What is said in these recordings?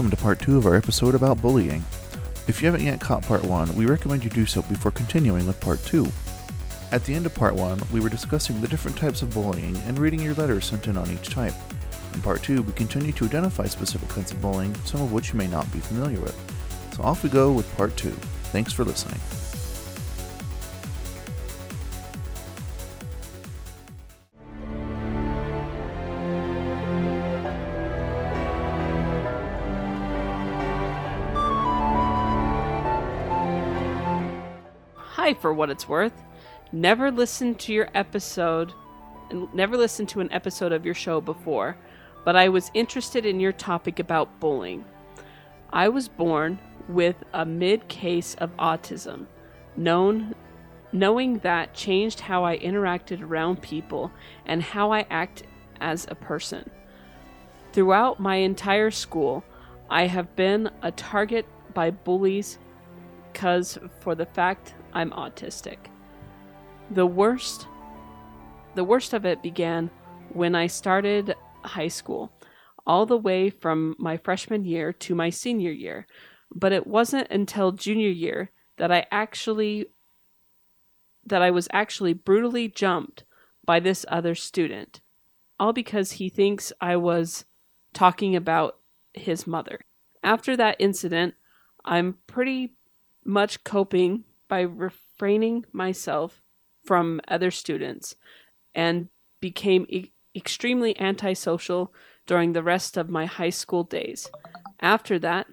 welcome to part two of our episode about bullying. If you haven't yet caught part one, we recommend you do so before continuing with part two. At the end of part one, we were discussing the different types of bullying and reading your letters sent in on each type. In part two, we continue to identify specific kinds of bullying, some of which you may not be familiar with. So off we go with part two. Thanks for listening. For what it's worth. Never listened to your episode, never listened to an episode of your show before, but I was interested in your topic about bullying. I was born with a mid case of autism, known knowing that changed how I interacted around people and how I act as a person. Throughout my entire school, I have been a target by bullies because for the fact I'm autistic. The worst the worst of it began when I started high school, all the way from my freshman year to my senior year. But it wasn't until junior year that I actually that I was actually brutally jumped by this other student, all because he thinks I was talking about his mother. After that incident, I'm pretty much coping by refraining myself from other students and became e- extremely antisocial during the rest of my high school days. After that,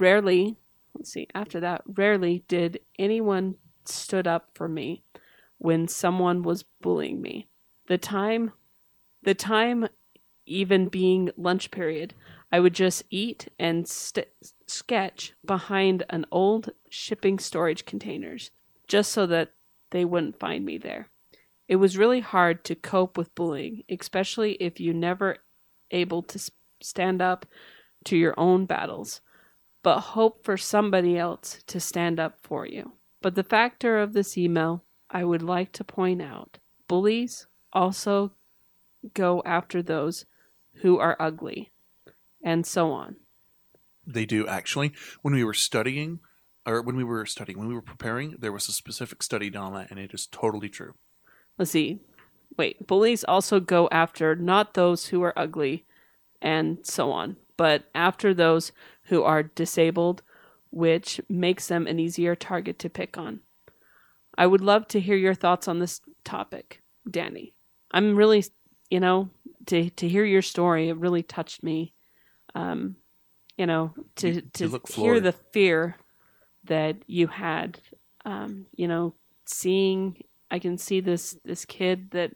rarely, let's see, after that, rarely did anyone stood up for me when someone was bullying me. The time the time even being lunch period, I would just eat and st- sketch behind an old shipping storage containers just so that they wouldn't find me there. It was really hard to cope with bullying, especially if you never able to stand up to your own battles, but hope for somebody else to stand up for you. But the factor of this email, I would like to point out, bullies also go after those who are ugly, and so on. They do actually. When we were studying, or when we were studying, when we were preparing, there was a specific study done on that, and it is totally true. Let's see. Wait, bullies also go after not those who are ugly and so on, but after those who are disabled, which makes them an easier target to pick on. I would love to hear your thoughts on this topic, Danny. I'm really, you know, to to hear your story, it really touched me. Um, you know, to You- to you hear the fear that you had. Um, you know, seeing I can see this this kid that,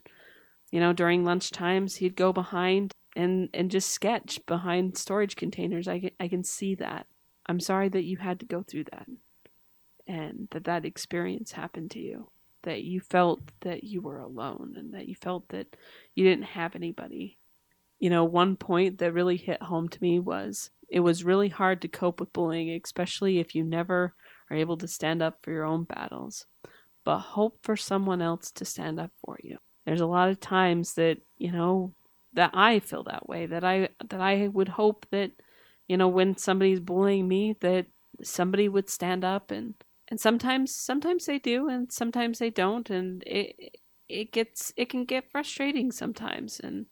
you know, during lunch times he'd go behind and and just sketch behind storage containers. I can I can see that. I'm sorry that you had to go through that, and that that experience happened to you. That you felt that you were alone, and that you felt that you didn't have anybody. You know, one point that really hit home to me was it was really hard to cope with bullying, especially if you never are able to stand up for your own battles. But hope for someone else to stand up for you. There's a lot of times that, you know, that I feel that way, that I that I would hope that, you know, when somebody's bullying me that somebody would stand up and and sometimes sometimes they do and sometimes they don't. And it it gets it can get frustrating sometimes. And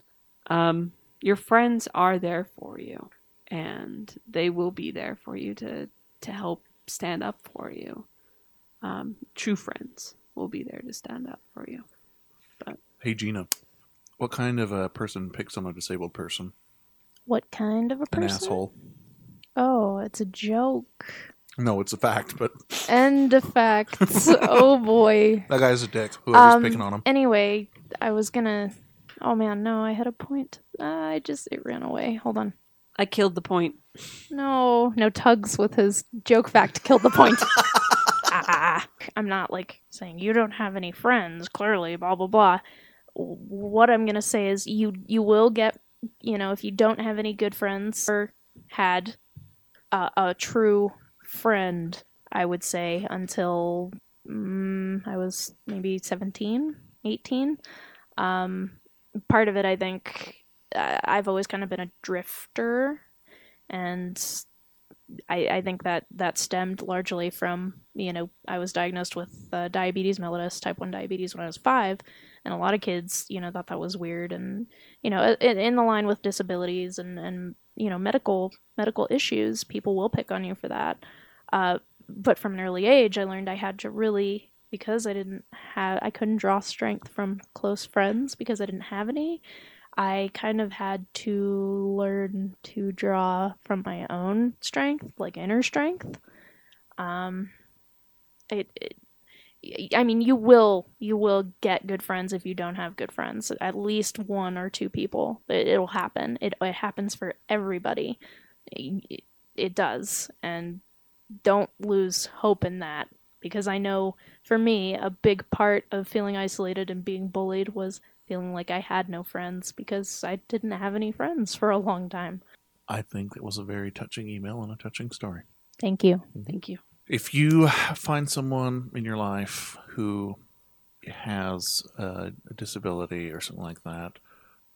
um your friends are there for you and they will be there for you to to help stand up for you um, true friends will be there to stand up for you. but Hey Gina, what kind of a person picks on a disabled person? What kind of a person An person? asshole. Oh, it's a joke. No, it's a fact, but End of facts. oh boy. that guy's a dick. Whoever's Um, picking on him. Anyway, I was gonna. Oh man, no, I had a point. Uh, I just it ran away. Hold on. I killed the point. No, no tugs with his joke fact killed the point. ah, I'm not like saying you don't have any friends. Clearly, blah blah blah. What I'm gonna say is you you will get you know if you don't have any good friends or had a, a true friend, I would say until mm, I was maybe 17, 18. Um, part of it, I think, uh, I've always kind of been a drifter, and I, I think that that stemmed largely from you know I was diagnosed with uh, diabetes mellitus, type one diabetes when I was five, and a lot of kids you know thought that was weird, and you know in, in the line with disabilities and and you know medical medical issues, people will pick on you for that. Uh, but from an early age, I learned I had to really because I didn't have I couldn't draw strength from close friends because I didn't have any. I kind of had to learn to draw from my own strength, like inner strength. Um, it, it I mean, you will you will get good friends if you don't have good friends. At least one or two people. It, will happen. It it happens for everybody. It, it does, and don't lose hope in that because I know for me a big part of feeling isolated and being bullied was feeling like I had no friends because I didn't have any friends for a long time. I think it was a very touching email and a touching story. Thank you. Mm-hmm. Thank you. If you find someone in your life who has a, a disability or something like that,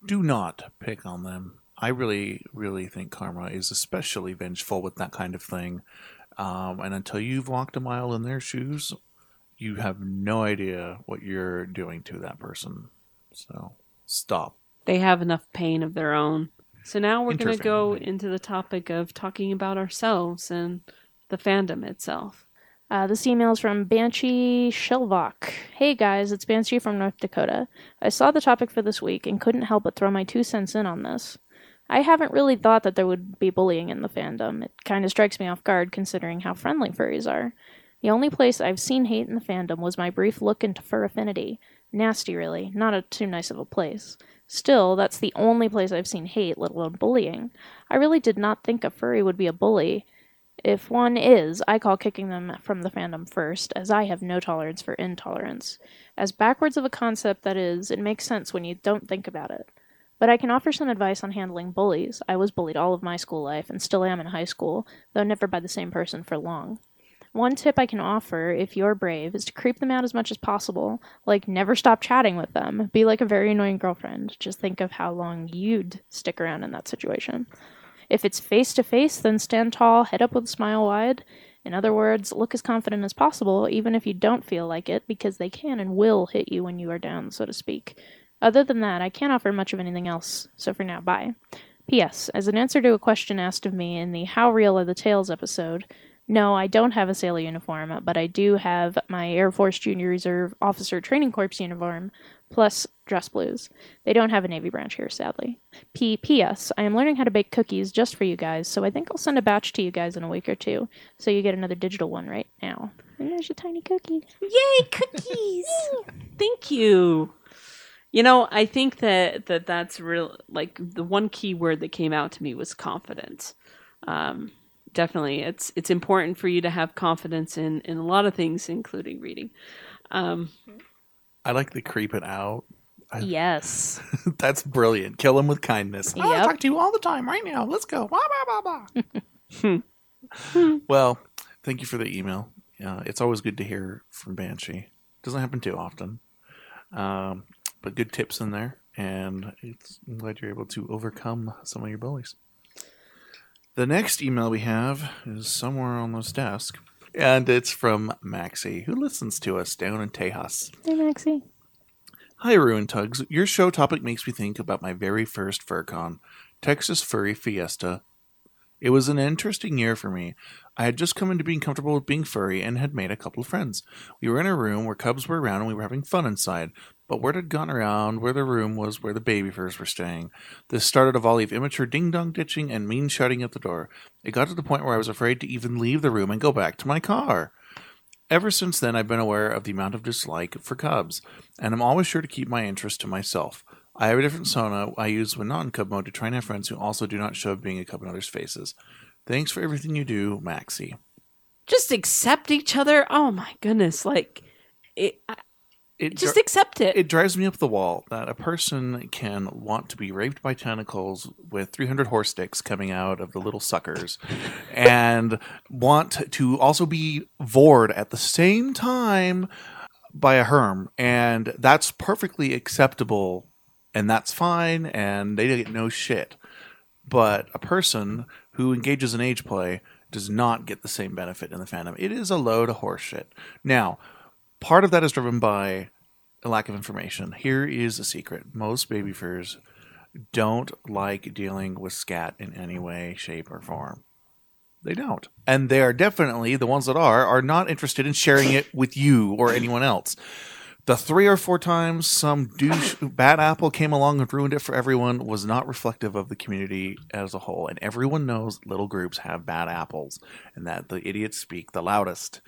do not pick on them. I really, really think karma is especially vengeful with that kind of thing. Um, and until you've walked a mile in their shoes, you have no idea what you're doing to that person. So stop. They have enough pain of their own. So now we're going to go into the topic of talking about ourselves and the fandom itself. Uh, this email is from Banshee Shelvok. Hey guys, it's Banshee from North Dakota. I saw the topic for this week and couldn't help but throw my two cents in on this. I haven't really thought that there would be bullying in the fandom. It kind of strikes me off guard considering how friendly furries are. The only place I've seen hate in the fandom was my brief look into fur affinity. Nasty, really. Not a too nice of a place. Still, that's the only place I've seen hate, let alone bullying. I really did not think a furry would be a bully. If one is, I call kicking them from the fandom first, as I have no tolerance for intolerance. As backwards of a concept that is, it makes sense when you don't think about it. But I can offer some advice on handling bullies. I was bullied all of my school life and still am in high school, though never by the same person for long. One tip I can offer, if you're brave, is to creep them out as much as possible. Like, never stop chatting with them. Be like a very annoying girlfriend. Just think of how long you'd stick around in that situation. If it's face to face, then stand tall, head up with a smile wide. In other words, look as confident as possible, even if you don't feel like it, because they can and will hit you when you are down, so to speak. Other than that, I can't offer much of anything else, so for now, bye. P.S. As an answer to a question asked of me in the How Real Are the Tales episode, no, I don't have a sailor uniform, but I do have my Air Force Junior Reserve Officer Training Corps uniform, plus dress blues. They don't have a Navy branch here, sadly. P. P.S. I am learning how to bake cookies just for you guys, so I think I'll send a batch to you guys in a week or two, so you get another digital one right now. And there's your tiny cookie. Yay, cookies! Thank you. You know, I think that, that that's real. Like the one key word that came out to me was confidence. Um, definitely, it's it's important for you to have confidence in in a lot of things, including reading. Um, I like the creeping out. I- Yes. That's brilliant. Kill him with kindness. I want to Yep. talk to you all the time right now. Let's go. Blah, blah, blah, blah. well, thank you for the email. Uh, it's always good to hear from Banshee. Doesn't happen too often. Um, but good tips in there. And it's, I'm glad you're able to overcome some of your bullies. The next email we have is somewhere on this desk. And it's from Maxie, who listens to us down in Tejas. Hey, Maxie. Hi, Ruin Tugs. Your show topic makes me think about my very first FurCon, Texas Furry Fiesta. It was an interesting year for me. I had just come into being comfortable with being furry and had made a couple of friends. We were in a room where cubs were around and we were having fun inside, but word had gone around where the room was where the baby furs were staying. This started a volley of immature ding dong ditching and mean shouting at the door. It got to the point where I was afraid to even leave the room and go back to my car. Ever since then, I've been aware of the amount of dislike for cubs, and I'm always sure to keep my interest to myself. I have a different sona I use when not in cub mode to try and have friends who also do not shove being a cub in others' faces. Thanks for everything you do, Maxie. just accept each other. Oh my goodness! Like, it, I- It just dri- accept it. it drives me up the wall that a person can want to be raped by tentacles with 300 horse sticks coming out of the little suckers and want to also be vored at the same time by a herm and that's perfectly acceptable and that's fine and they get no shit but a person who engages in age play does not get the same benefit in the fandom. It is a load of horseshit. Now, part of that is driven by a lack of information. Here is a secret: most baby furs don't like dealing with scat in any way, shape, or form. They don't. And they are definitely, the ones that are, are not interested in sharing it with you or anyone else. The three or four times some douche bad apple came along and ruined it for everyone was not reflective of the community as a whole. And everyone knows little groups have bad apples and that the idiots speak the loudest.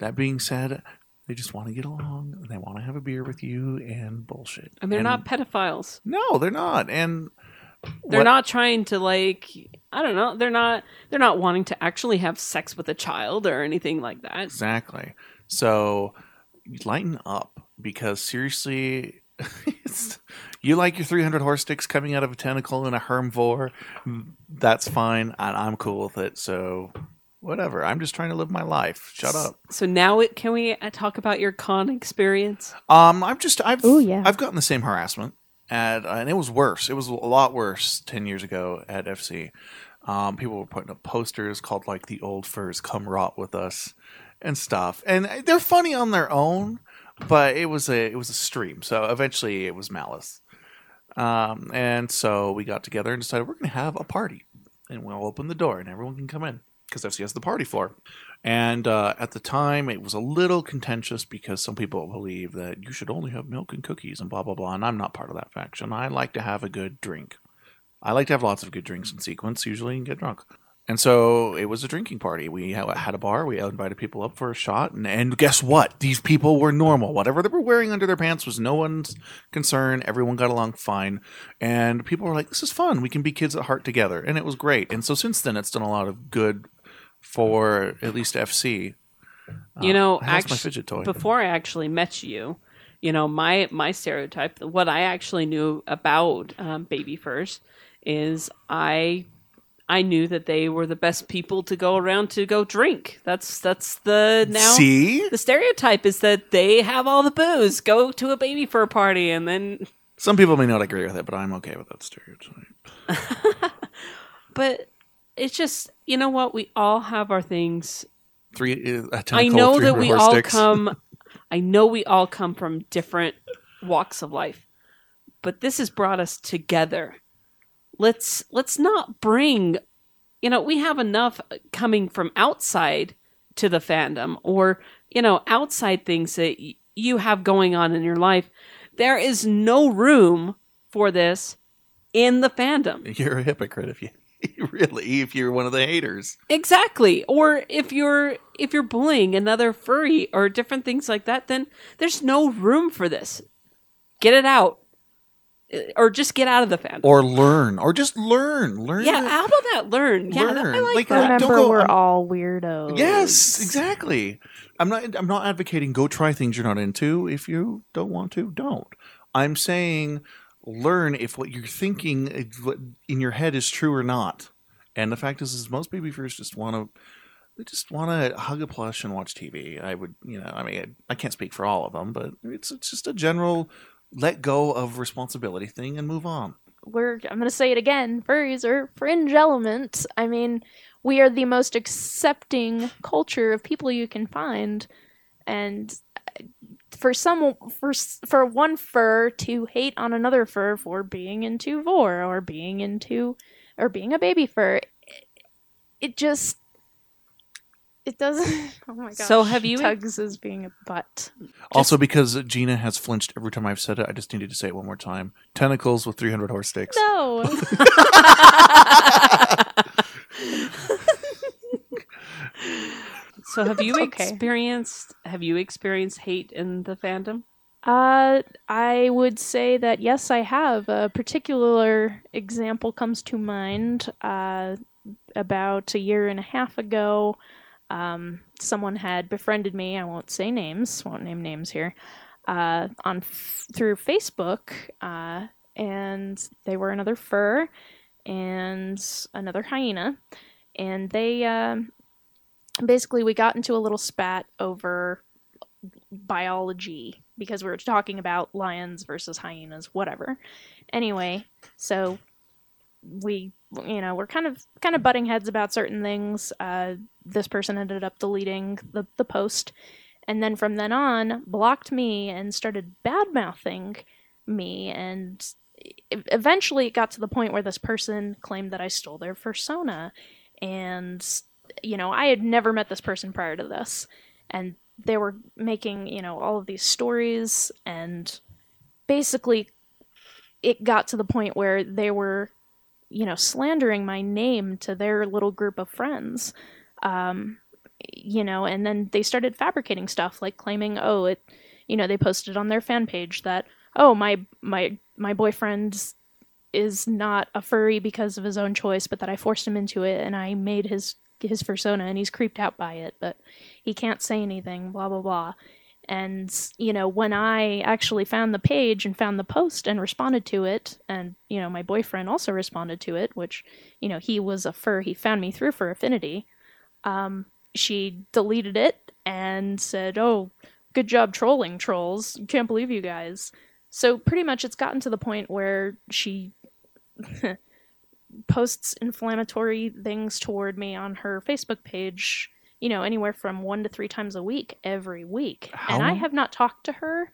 That being said, they just want to get along and they want to have a beer with you and bullshit. And they're not pedophiles. No, they're not. And They're what- not trying to like I don't know. They're not they're not wanting to actually have sex with a child or anything like that. Exactly. So lighten up because seriously, it's, you like your 300 horse sticks coming out of a tentacle in a hermivore. That's fine. And I'm cool with it. So whatever. I'm just trying to live my life. Shut up. So now it can we uh, talk about your con experience? Um, I've just I've Ooh, yeah. I've gotten the same harassment, at, and it was worse. It was a lot worse ten years ago at FC. Um, people were putting up posters called like "the old furs come rot with us" and stuff, and they're funny on their own, but it was a it was a stream, so eventually it was malice. Um, and so we got together and decided we're going to have a party, and we'll open the door and everyone can come in because FC has the party floor. And uh, at the time, it was a little contentious because some people believe that you should only have milk and cookies and blah, blah, blah. And I'm not part of that faction. I like to have a good drink. I like to have lots of good drinks in sequence, usually, and get drunk. And so it was a drinking party. We had a bar. We invited people up for a shot. And, and guess what? These people were normal. Whatever they were wearing under their pants was no one's concern. Everyone got along fine. And people were like, this is fun. We can be kids at heart together. And it was great. And so since then, it's done a lot of good for at least FC. You know, Uh, my fidget toy. before I actually met you, you know, my my stereotype, what I actually knew about um, baby furs is I I knew that they were the best people to go around to go drink. That's that's the now See? the stereotype is that they have all the booze. Go to a baby fur party and then Some people may not agree with it, but I'm okay with that stereotype. but it's just you know what we all have our things Three, uh, I know that we all sticks. come I know we all come from different walks of life. But this has brought us together. Let's let's not bring you know, we have enough coming from outside to the fandom or, you know, outside things that y- you have going on in your life. There is no room for this in the fandom. You're a hypocrite if you really if you're one of the haters. Exactly. Or if you're if you're bullying another furry or different things like that, then there's no room for this. Get it out. Uh, Or just get out of the fandom. Or learn, or just learn, learn. yeah, it. out of that learn. Yeah, that- I like, Like, that. don't Remember, go- we're I'm- all weirdos. Yes, exactly. I'm not. I'm not advocating go try things you're not into. If you don't want to, don't. I'm saying learn if what you're thinking what in your head is true or not. And the fact is, is most baby furs just want to. They just want to hug a plush and watch TV. I would, you know, I mean, I, I can't speak for all of them, but it's it's just a general let go of responsibility thing and move on. We're. I'm gonna say it again. Furries are fringe elements. I mean, we are the most accepting culture of people you can find, and uh, for some, for for one fur to hate on another fur for being into vor or being into or being a baby fur, it, it just. It doesn't. Oh my gosh. So have you- Tugs as being a butt. also, because Gina has flinched every time I've said it, I just needed to say it one more time. Tentacles with 300 horse sticks. No. So have you Okay. experienced have you experienced hate in the fandom? Uh, I would say that yes, I have. A particular example comes to mind. Uh, about a year and a half ago, um, someone had befriended me. I won't say names. Won't name names here. Uh, on f- through Facebook, uh, and they were another fur and another hyena, and they um, basically we got into a little spat over biology because we were talking about lions versus hyenas, whatever. Anyway, so we you know, we're kind of kind of butting heads about certain things. Uh, this person ended up deleting the the post, and then from then on, blocked me and started bad mouthing me, and eventually it got to the point where this person claimed that I stole their persona, and you know, I had never met this person prior to this, and they were making you know all of these stories. And basically it got to the point where they were you know slandering my name to their little group of friends um you know and then they started fabricating stuff like claiming oh it you know they posted on their fan page that oh my my my boyfriend is not a furry because of his own choice but that I forced him into it and I made his his persona and he's creeped out by it but he can't say anything blah blah blah and you know when i actually found the page and found the post and responded to it and you know my boyfriend also responded to it which you know he was a fur he found me through fur affinity um she deleted it and said oh good job trolling trolls. Can't believe you guys. So pretty much it's gotten to the point where she posts inflammatory things toward me on her Facebook page, you know, anywhere from one to three times a week every week. And I have not talked to her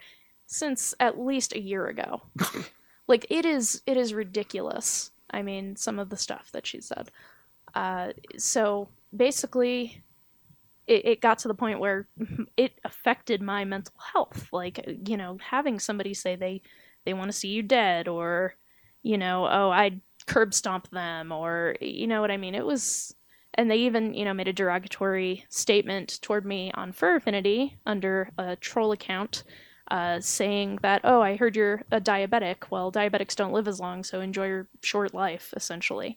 since at least a year ago. like it is it is ridiculous. I mean, some of the stuff that she said. Uh, so basically it, it got to the point where it affected my mental health. Like, you know, having somebody say they they want to see you dead or you know, oh, I'd curb stomp them or you know what I mean. It was and they even, you know, made a derogatory statement toward me on Fur Affinity under a troll account, uh, saying that, oh, I heard you're a diabetic. Well, diabetics don't live as long, so enjoy your short life, essentially.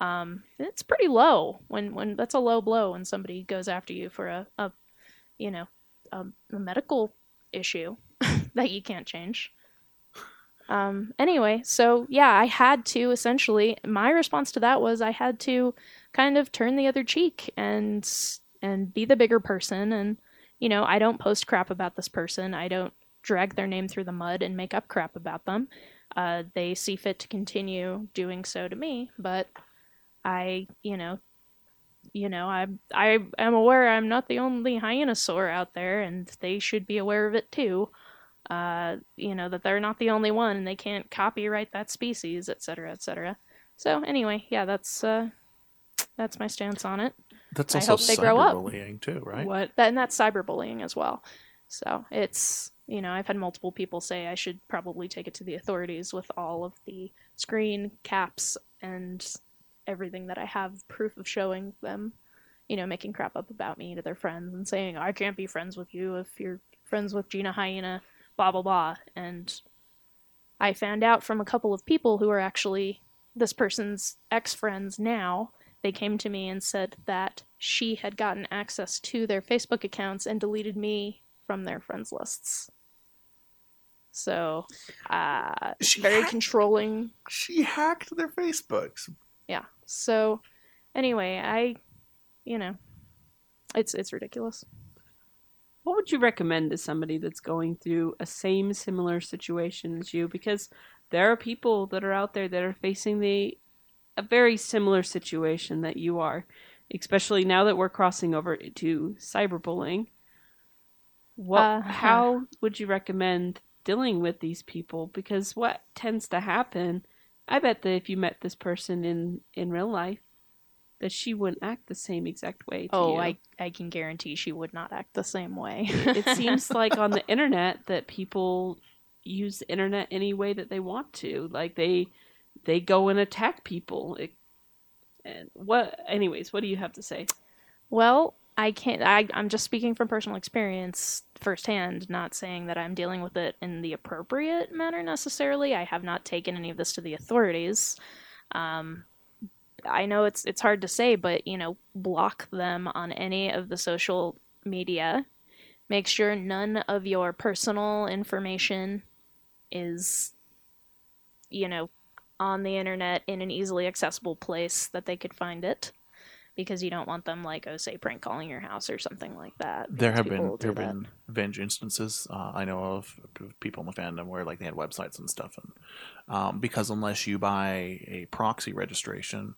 Um, it's pretty low when, when that's a low blow when somebody goes after you for a, a you know, a, a medical issue that you can't change. Um, anyway, so yeah, I had to essentially, my response to that was I had to kind of turn the other cheek and and be the bigger person. And you know i don't post crap about this person. I don't drag their name through the mud and make up crap about them. Uh, they see fit to continue doing so to me but i you know you know i i am aware i'm not the only hyenosaur out there and they should be aware of it too. Uh, you know that they're not the only one and they can't copyright that species etc etc so anyway yeah that's uh that's my stance on it. That's I hope they grow up. cyberbullying too, right? What? That and that's cyberbullying as well. So it's you know I've had multiple people say I should probably take it to the authorities with all of the screen caps and everything that I have proof of showing them. You know, making crap up about me to their friends and saying I can't be friends with you if you're friends with Gina Hyena, blah blah blah. And I found out from a couple of people who are actually this person's ex friends now they came to me and said that she had gotten access to their Facebook accounts and deleted me from their friends lists. So, uh, She very hacked- controlling. She hacked their Facebooks. Yeah. So, anyway, I, you know, it's it's ridiculous. What would you recommend to somebody that's going through a same similar situation as you? Because there are people that are out there that are facing the a very similar situation that you are, especially now that we're crossing over to cyberbullying. What Uh-huh. how would you recommend dealing with these people? Because what tends to happen, I bet that if you met this person in in real life, that she wouldn't act the same exact way. To Oh, you. I I can guarantee she would not act the same way. it seems like on the internet that people use the internet any way that they want to like they they go and attack people it, and what anyways what do you have to say Well, I can't. I, I'm just speaking from personal experience firsthand, not saying that I'm dealing with it in the appropriate manner necessarily. I have not taken any of this to the authorities. Um, I know it's it's hard to say, but you know, block them on any of the social media. Make sure none of your personal information is, you know, on the internet in an easily accessible place that they could find it because you don't want them like oh say prank calling your house or something like that. There have been there have that. been venge instances. Uh, I know of people in the fandom where like they had websites and stuff, and um, because unless you buy a proxy registration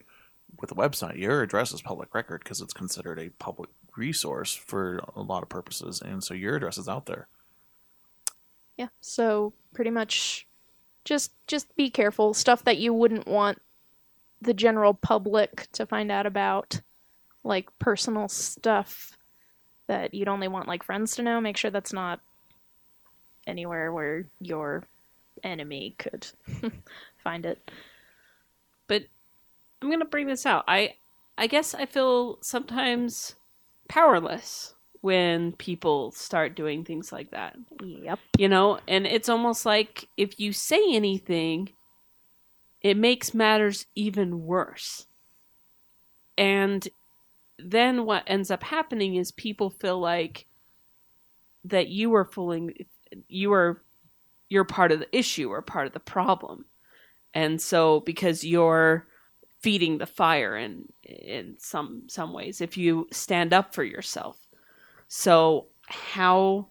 with a website, your address is public record because it's considered a public resource for a lot of purposes, and so your address is out there. Yeah. So pretty much just just be careful. Stuff that you wouldn't want the general public to find out about, like personal stuff that you'd only want like friends to know. Make sure that's not anywhere where your enemy could find it. but I'm gonna bring this out. I I guess I feel sometimes powerless when people start doing things like that. Yep. You know, and it's almost like if you say anything, it makes matters even worse. And then what ends up happening is people feel like that you are fooling you are you're part of the issue or part of the problem. And so because you're feeding the fire in in some some ways if you stand up for yourself. So how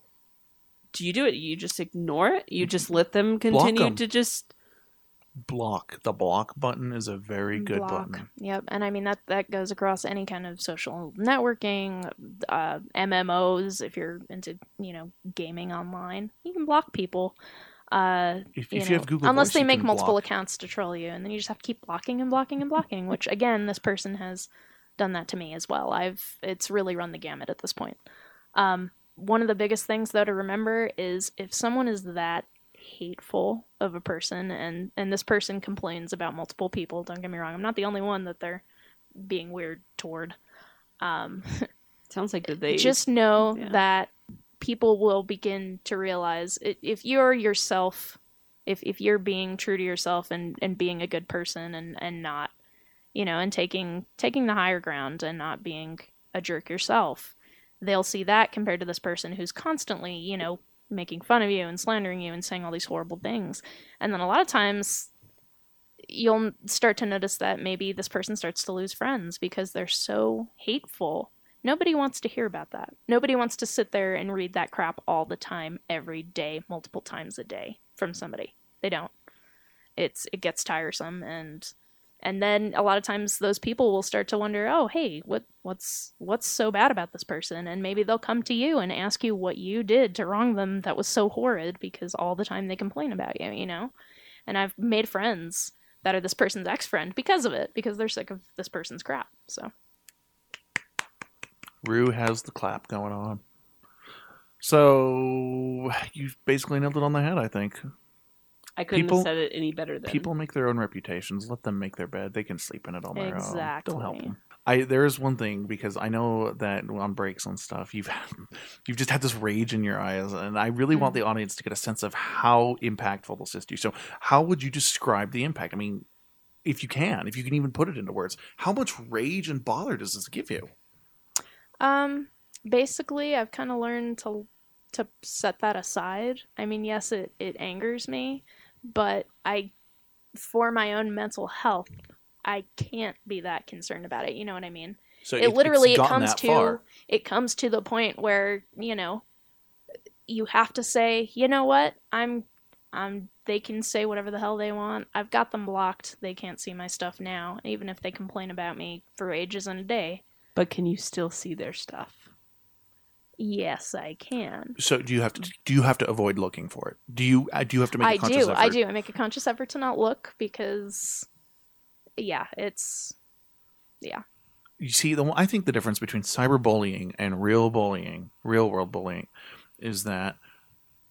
do you do it? You just ignore it? You just let them continue 'em. to just Block the block button is a very good Block. button. Yep, and I mean that that goes across any kind of social networking, uh, MMOs. If you're into you know gaming online, you can block people. Uh, If, you if know, you have Google, unless Voice, they make multiple block. accounts to troll you, and then you just have to keep blocking and blocking and blocking. which again, this person has done that to me as well. I've it's really run the gamut at this point. Um, one of the biggest things though to remember is if someone is that hateful of a person and and this person complains about multiple people don't get me wrong i'm not the only one that they're being weird toward um sounds like that they just know yeah. that people will begin to realize if you're yourself if if you're being true to yourself and and being a good person and and not you know and taking taking the higher ground and not being a jerk yourself they'll see that compared to this person who's constantly you know making fun of you and slandering you and saying all these horrible things and then a lot of times you'll start to notice that maybe this person starts to lose friends because they're so hateful Nobody wants to hear about that. Nobody wants to sit there and read that crap all the time, every day, multiple times a day from somebody. They don't. It's it gets tiresome and and then a lot of times those people will start to wonder, "Oh, hey, what what's what's so bad about this person?" And maybe they'll come to you and ask you what you did to wrong them that was so horrid because all the time they complain about you, you know? And I've made friends that are this person's ex-friend because of it, because they're sick of this person's crap. So, Rue has the clap going on. So you've basically nailed it on the head, I think. I couldn't people- have said it any better than People make their own reputations. Let them make their bed. They can sleep in it on their own. Don't help them. I there is one thing because I know that on breaks and stuff you've you've just had this rage in your eyes, and I really want Mm. the audience to get a sense of how impactful this is to you. So, how would you describe the impact? I mean, if you can, if you can even put it into words, how much rage and bother does this give you? Um, basically, I've kind of learned to to set that aside. I mean, yes, it it angers me, but I, for my own mental health, I can't be that concerned about it. You know what I mean? So it literally it comes to far. it comes to the point where you know you have to say, you know what, I'm I'm they can say whatever the hell they want. I've got them blocked. They can't see my stuff now, even if they complain about me for ages and a day. But can you still see their stuff? Yes, I can. So do you have to do you have to avoid looking for it? Do you uh, do you have to make a I conscious do. effort? I do. I make a conscious effort to not look because, yeah, it's yeah. you see the I think the difference between cyberbullying and real bullying, real world bullying, is that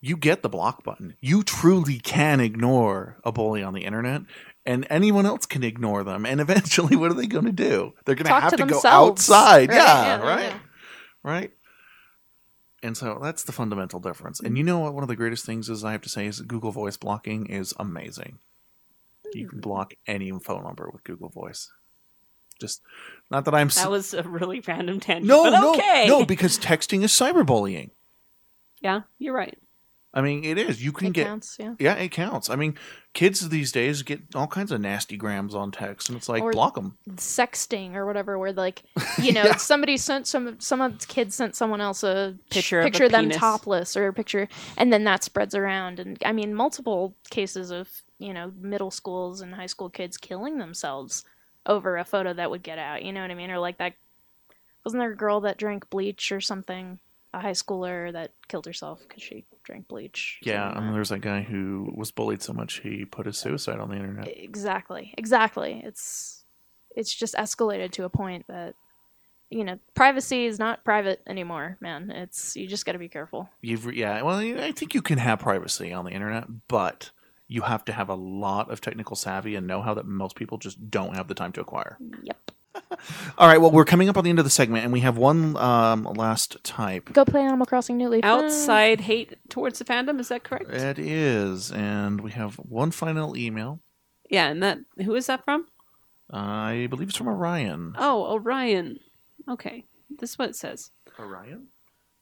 you get the block button. You truly can ignore a bully on the internet, and anyone else can ignore them. And eventually, what are they going to do? They're going to have to to go outside. right? Yeah, Yeah, right, yeah. right. And so that's the fundamental difference. And mm. you know what? One of the greatest things is I have to say is Google Voice blocking is amazing. You can mm. block any phone number with Google Voice. Just not that I'm That was a really random tangent. no, but no, no, because texting is cyberbullying. Yeah, you're right. I mean, it is. You can It get counts, yeah. yeah, it counts. I mean, kids these days get all kinds of nasty grams on text, and it's like Or- block them. Sexting or whatever, where like you know Yeah. somebody sent some some of the kids sent someone else a Picture of picture of them penis. topless or a picture, and then that spreads around. And I mean, multiple cases of you know middle schools and high school kids killing themselves over a photo that would get out. You know what I mean? Or like that wasn't there a girl that drank bleach or something? A high schooler that killed herself because she drank bleach. Yeah, I mean, like there's that guy who was bullied so much he put his suicide on the internet. exactly, exactly. It's it's just escalated to a point that you know privacy is not private anymore, man. It's you just got to be careful. You've yeah, well, I think you can have privacy on the internet, but you have to have a lot of technical savvy and know-how that most people just don't have the time to acquire. Yep. All right, well, we're coming up on the end of the segment, and we have one um, last type. Go play Animal Crossing New Leaf. Outside hate towards the fandom, is that correct? It is, and we have one final email. yeah, and that who is that from? I believe it's from Orion. Oh, Orion. Okay, this is what it says. Orion?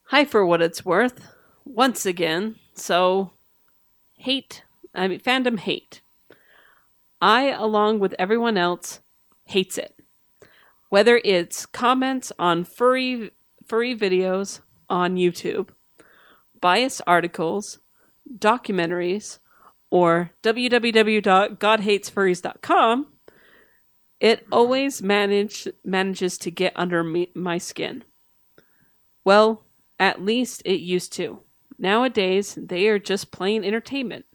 Hi, for what it's worth. Once again, so hate. I mean, fandom hate. I, along with everyone else, hates it. Whether it's comments on furry furry videos on YouTube, biased articles, documentaries, or www.godhatesfurries.com, it always manage, manages to get under me, my skin. Well, at least it used to. Nowadays, they are just plain entertainment.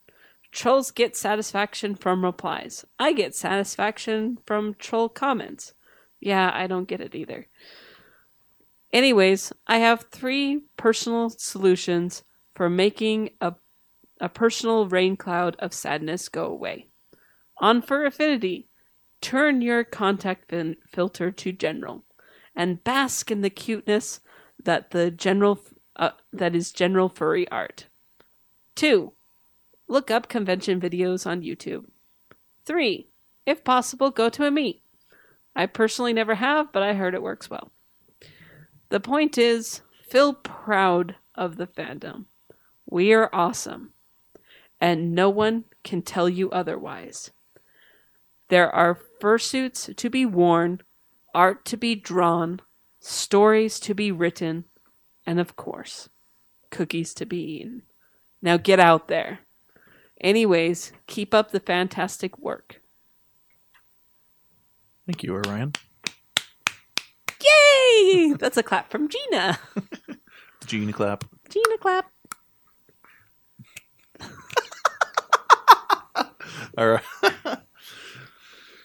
Trolls get satisfaction from replies. I get satisfaction from troll comments. Yeah, I don't get it either. Anyways, I have three personal solutions for making a, a personal rain cloud of sadness go away. On Fur Affinity, turn your contact fin- filter to general and bask in the cuteness that the general uh, that is general furry art. 2. Look up convention videos on YouTube. 3. If possible, go to a meet. I personally never have, but I heard it works well. The point is, feel proud of the fandom. We are awesome, and no one can tell you otherwise. There are fursuits to be worn, art to be drawn, stories to be written, and of course, cookies to be eaten. Now get out there. Anyways, keep up the fantastic work. Thank you, Orion. Yay! That's a clap from Gina. Gina clap. Gina clap. All right.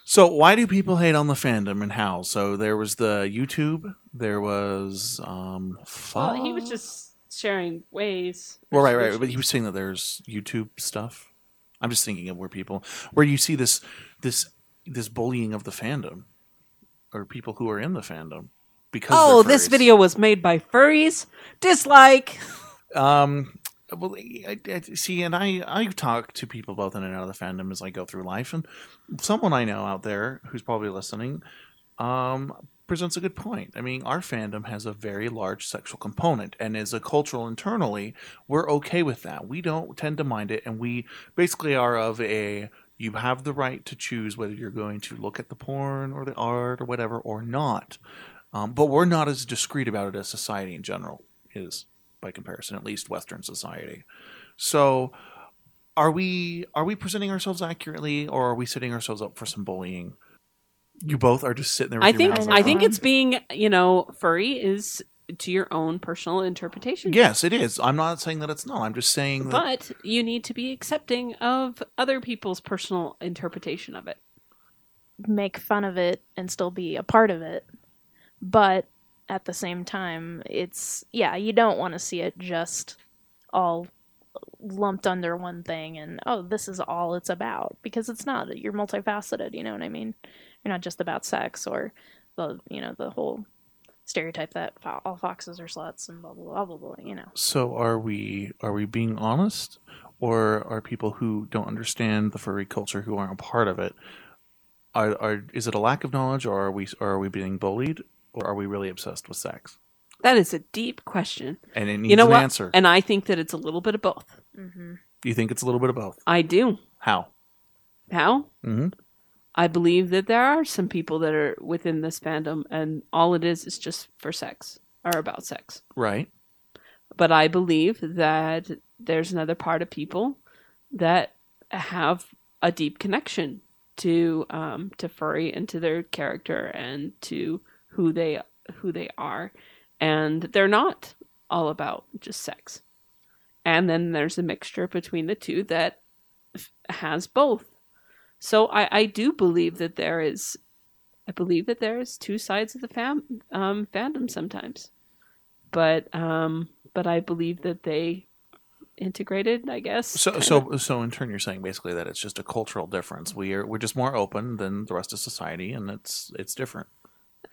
so, why do people hate on the fandom and how? So, there was the YouTube. There was um. Well, he was just sharing ways. Well, right, right. But he was saying that there's YouTube stuff. I'm just thinking of where people where you see this this this bullying of the fandom or people who are in the fandom because Oh, this video was made by furries. Dislike. Um, well, I, I, see, and I I talk to people both in and out of the fandom as I go through life, and someone I know out there who's probably listening, um, presents a good point. I mean, our fandom has a very large sexual component, and as a cultural internally, we're okay with that. We don't tend to mind it, and we basically are of a you have the right to choose whether you're going to look at the porn or the art or whatever or not. Um, but we're not as discreet about it as society in general is by comparison, at least Western society. So, are we are we presenting ourselves accurately, or are we setting ourselves up for some bullying? You both are just sitting there. With I think I think it's being you know furry is to your own personal interpretation. yes, it is. I'm not saying that it's not. I'm just saying that. But you need to be accepting of other people's personal interpretation of it. make fun of it and still be a part of it. But at the same time, it's yeah, you don't want to see it just all lumped under one thing and oh, this is all it's about because it's not. You're multifaceted, you know what I mean? You're not just about sex or the, you know, the whole stereotype that fo- all foxes are sluts and blah blah blah blah, blah you know. So are we are we being honest, or are people who don't understand the furry culture who aren't a part of it? Are, are is it a lack of knowledge, or are we or are we being bullied, or are we really obsessed with sex? That is a deep question. And it needs you know an what? answer. And I think that it's a little bit of both. Mm-hmm. You think it's a little bit of both? I do. How? How? Mm-hmm. I believe that there are some people that are within this fandom, and all it is is just for sex or about sex. Right. But I believe that there's another part of people that have a deep connection to um, to furry and to their character and to who they who they are, and they're not all about just sex. And then there's a mixture between the two that has both. So I, I do believe that there is, I believe that there is two sides of the fam um, fandom sometimes, but um, but I believe that they integrated. I guess. So, kinda. so, so, in turn, you're saying basically that it's just a cultural difference. We are we're just more open than the rest of society, and it's it's different.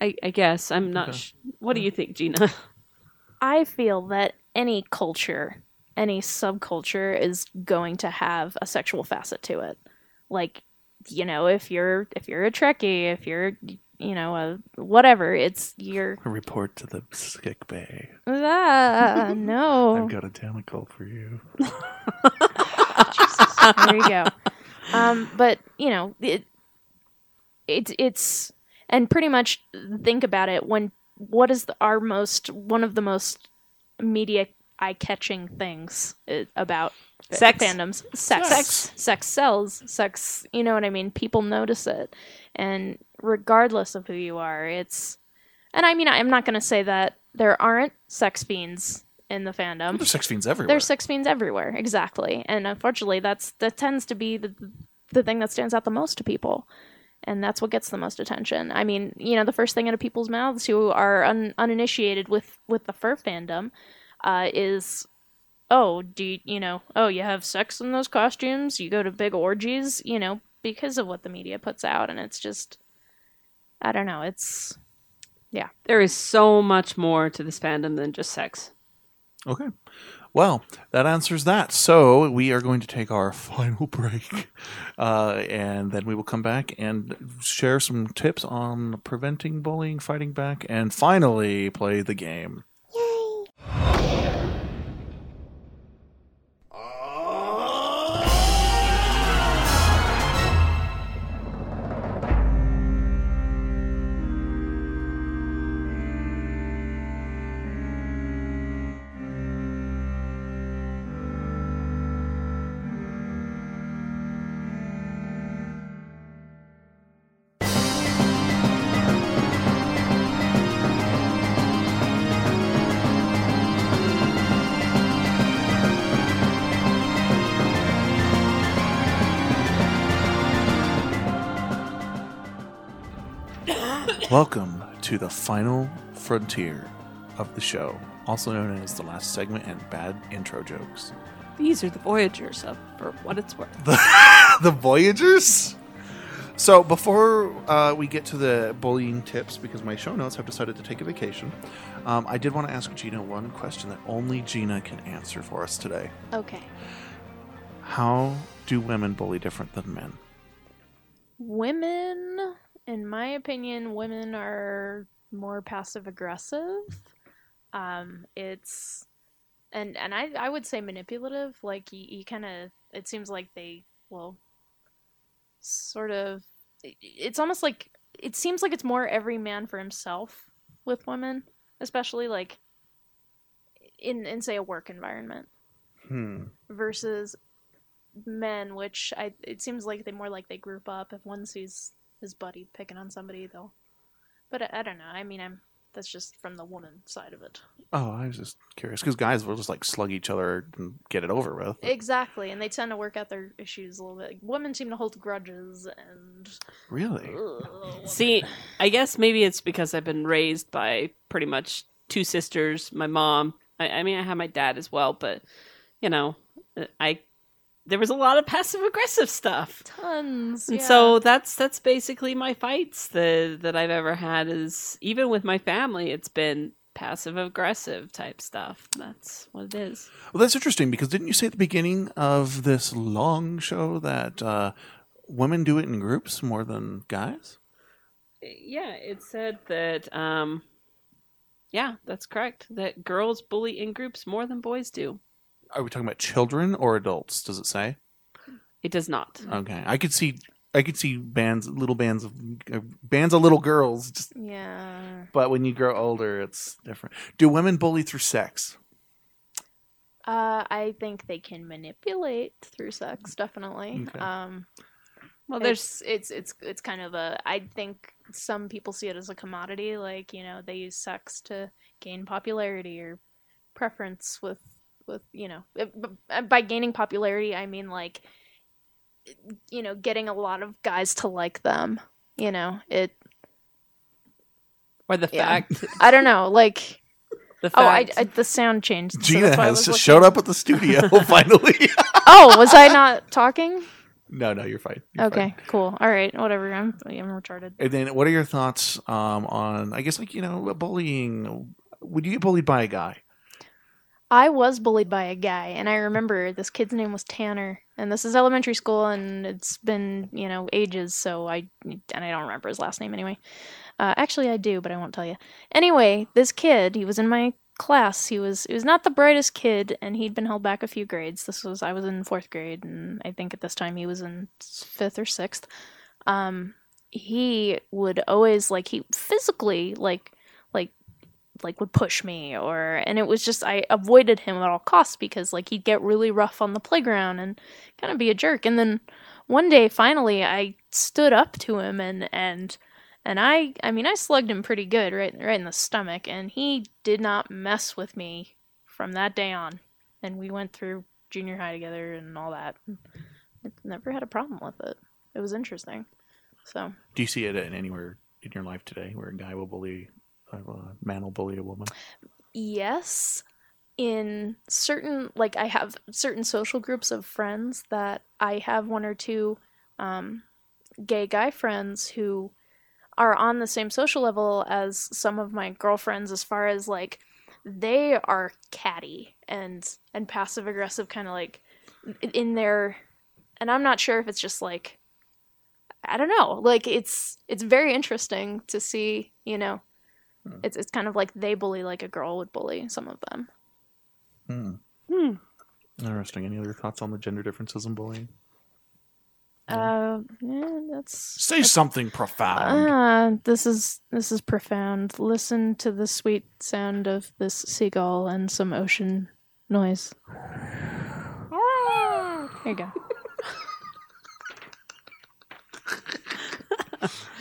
I, I guess I'm not. Okay. Sh- what do you think, Gina? I feel that any culture, any subculture is going to have a sexual facet to it. Like, you know, if you're if you're a Trekkie, if you're you know a whatever, it's you're report to the sick bay. ah, no. I've got a tentacle for you. there you go. Um, but you know, it, it's it's and pretty much think about it when what is the, our most one of the most media eye catching things uh, about Sex. fandoms sex. Sex. sex sells sex you know what i mean people notice it and regardless of who you are it's and i mean i'm not going to say that there aren't sex fiends in the fandom There's sex fiends everywhere. there's sex fiends everywhere, exactly. And unfortunately, that's that tends to be the the thing that stands out the most to people, and that's what gets the most attention. I mean, you know, the first thing out of people's mouths who are un, uninitiated with with the fur fandom uh, is, "Oh, do you, you know? Oh, you have sex in those costumes? You go to big orgies? You know, because of what the media puts out, and it's just, I don't know. It's yeah. there is so much more to this fandom than just sex. Okay. Well, that answers that. So we are going to take our final break, uh, and then we will come back and share some tips on preventing bullying, fighting back, and finally play the game. Welcome to the final frontier of the show, also known as the last segment and bad intro jokes. These are the Voyagers, of, for what it's worth. the Voyagers. So before uh, we get to the bullying tips, because my show notes have decided to take a vacation, um, I did want to ask Gina one question that only Gina can answer for us today. okay. How do women bully different than men? Women, in my opinion, women are more passive aggressive. Um, it's and and I I would say manipulative. Like you, you kind of it seems like they well, sort of. It's almost like it seems like it's more every man for himself with women, especially like in in say a work environment Hmm. versus men, which I it seems like they more like they group up. If one sees his buddy picking on somebody, they'll. But I, I don't know. I mean, I'm that's just from the woman side of it. Oh, I was just curious because guys will just like slug each other and get it over with. Exactly, and they tend to work out their issues a little bit. Women seem to hold grudges and. Really? Ugh. See, I guess maybe it's because I've been raised by pretty much two sisters, my mom. I, I mean, I have my dad as well, but you know, I there was a lot of passive aggressive stuff. tons. And yeah. so that's that's basically my fights that that I've ever had is even with my family it's been passive aggressive type stuff. That's what it is. Well, that's interesting because didn't you say at the beginning of this long show that uh, women do it in groups more than guys? Yeah, it said that um yeah, that's correct. That girls bully in groups more than boys do. Are we talking about children or adults? Does it say? It does not. Okay, I could see. I could see bands, little bands of uh, bands of little girls. Just, Yeah. but when you grow older, it's different. Do women bully through sex? Uh, I think they can manipulate through sex, definitely. Okay. Um, Well, there's there's it's it's it's kind of a. I think some people see it as a commodity, like you know they use sex to gain popularity or preference with with you know uh, by gaining popularity I mean like you know getting a lot of guys to like them. You know it. or the yeah. fact. I don't know like. The Oh, I. I the sound changed. Gina that's why I has just looking. showed up at the studio finally. Oh, was I not talking? no, no, you're fine. You're Okay, fine. cool. All right, whatever. I'm I'm retarded. And then, what are your thoughts um, on? I guess, like you know, bullying. Would you get bullied by a guy? I was bullied by a guy, and I remember this kid's name was Tanner, and this is elementary school, and it's been you know ages, so I and I don't remember his last name anyway. Uh, actually, I do, but I won't tell you. Anyway, this kid, he was in my class. He was he was not the brightest kid, and he'd been held back a few grades. This was I was in fourth grade, and I think at this time he was in fifth or sixth. Um, he would always like he physically like like like would push me or and it was just I avoided him at all costs because like he'd get really rough on the playground and kind of be a jerk. And then one day finally I stood up to him and and and I I mean I slugged him pretty good right right in the stomach and he did not mess with me from that day on. And we went through junior high together and all that. Never had a problem with it. It was interesting. So Do you see it in anywhere in your life today where a guy will bully, a man will bully a woman? yes in certain like i have certain social groups of friends that i have one or two um, gay guy friends who are on the same social level as some of my girlfriends as far as like they are catty and and passive aggressive kind of like in their and i'm not sure if it's just like i don't know like it's it's very interesting to see you know Hmm. it's it's kind of like they bully like a girl would bully some of them. Hmm. Hmm. Interesting. Any other thoughts on the gender differences in bullying? Uh, yeah, that's Say something profound. ah. this is this is profound. Listen to the sweet sound of this seagull and some ocean noise. There you go.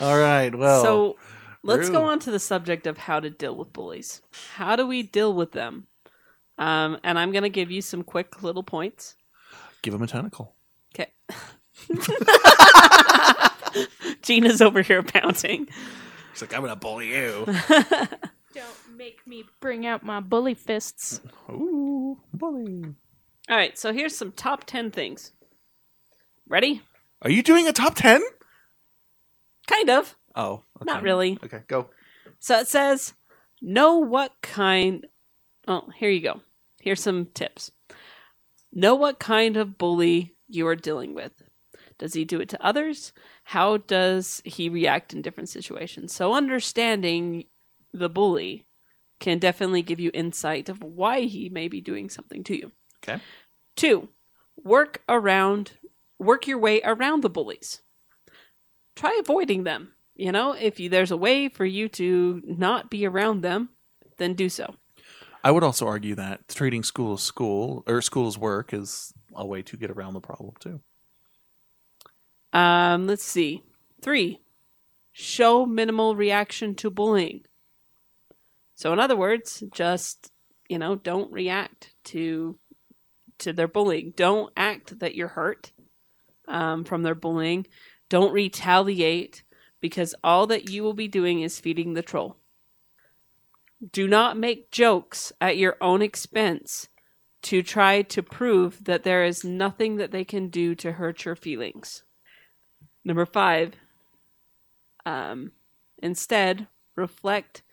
All right. Well, so let's go on to the subject of how to deal with bullies. How do we deal with them? Um, and I'm going to give you some quick little points. give him a tentacle. Okay. Gina's over here pouting. He's like, I'm gonna bully you. Don't make me bring out my bully fists. Ooh, bully. All right, so here's some top 10 things. Ready? Are you doing a top ten? Kind of. Oh, okay. Not really. Okay, go. So it says, know what kind. Oh, here you go. Here's some tips. Know what kind of bully you are dealing with. Does he do it to others? How does he react in different situations? So, understanding the bully can definitely give you insight of why he may be doing something to you. Okay. Two, work around, work your way around the bullies. Try avoiding them. You know, if you, there's a way for you to not be around them, then do so. I would also argue that treating school as school or school as work is a way to get around the problem too. Um, let's see. Three, show minimal reaction to bullying. So, in other words, just you know, don't react to to their bullying. Don't act that you're hurt um, from their bullying. Don't retaliate because all that you will be doing is feeding the troll. Do not make jokes at your own expense to try to prove that there is nothing that they can do to hurt your feelings. Number five, um, instead reflect,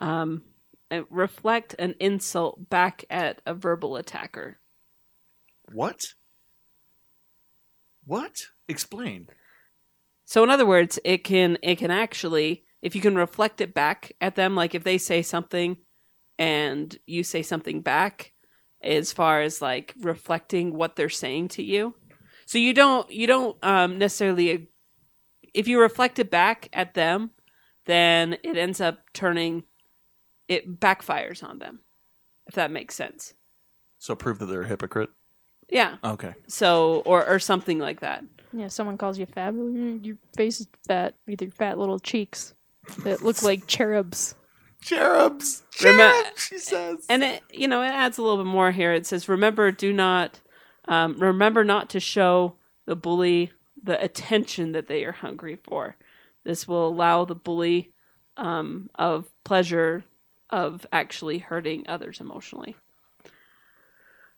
um, uh, reflect an insult back at a verbal attacker. What? What? Explain. So in other words, it can it can actually if you can reflect it back at them, like if they say something and you say something back, as far as like reflecting what they're saying to you. So you don't you don't um, necessarily if you reflect it back at them, then it ends up turning it backfires on them. If that makes sense. So prove that they're a hypocrite. Yeah. Okay. So or or something like that. Yeah, someone calls you fat. Your your face is fat with your fat little cheeks that look like cherubs. Cherubs. Remem- Cherubs, she says. And it you know, it adds a little bit more here. It says remember do not um, remember not to show the bully the attention that they are hungry for. This will allow the bully um, of pleasure of actually hurting others emotionally.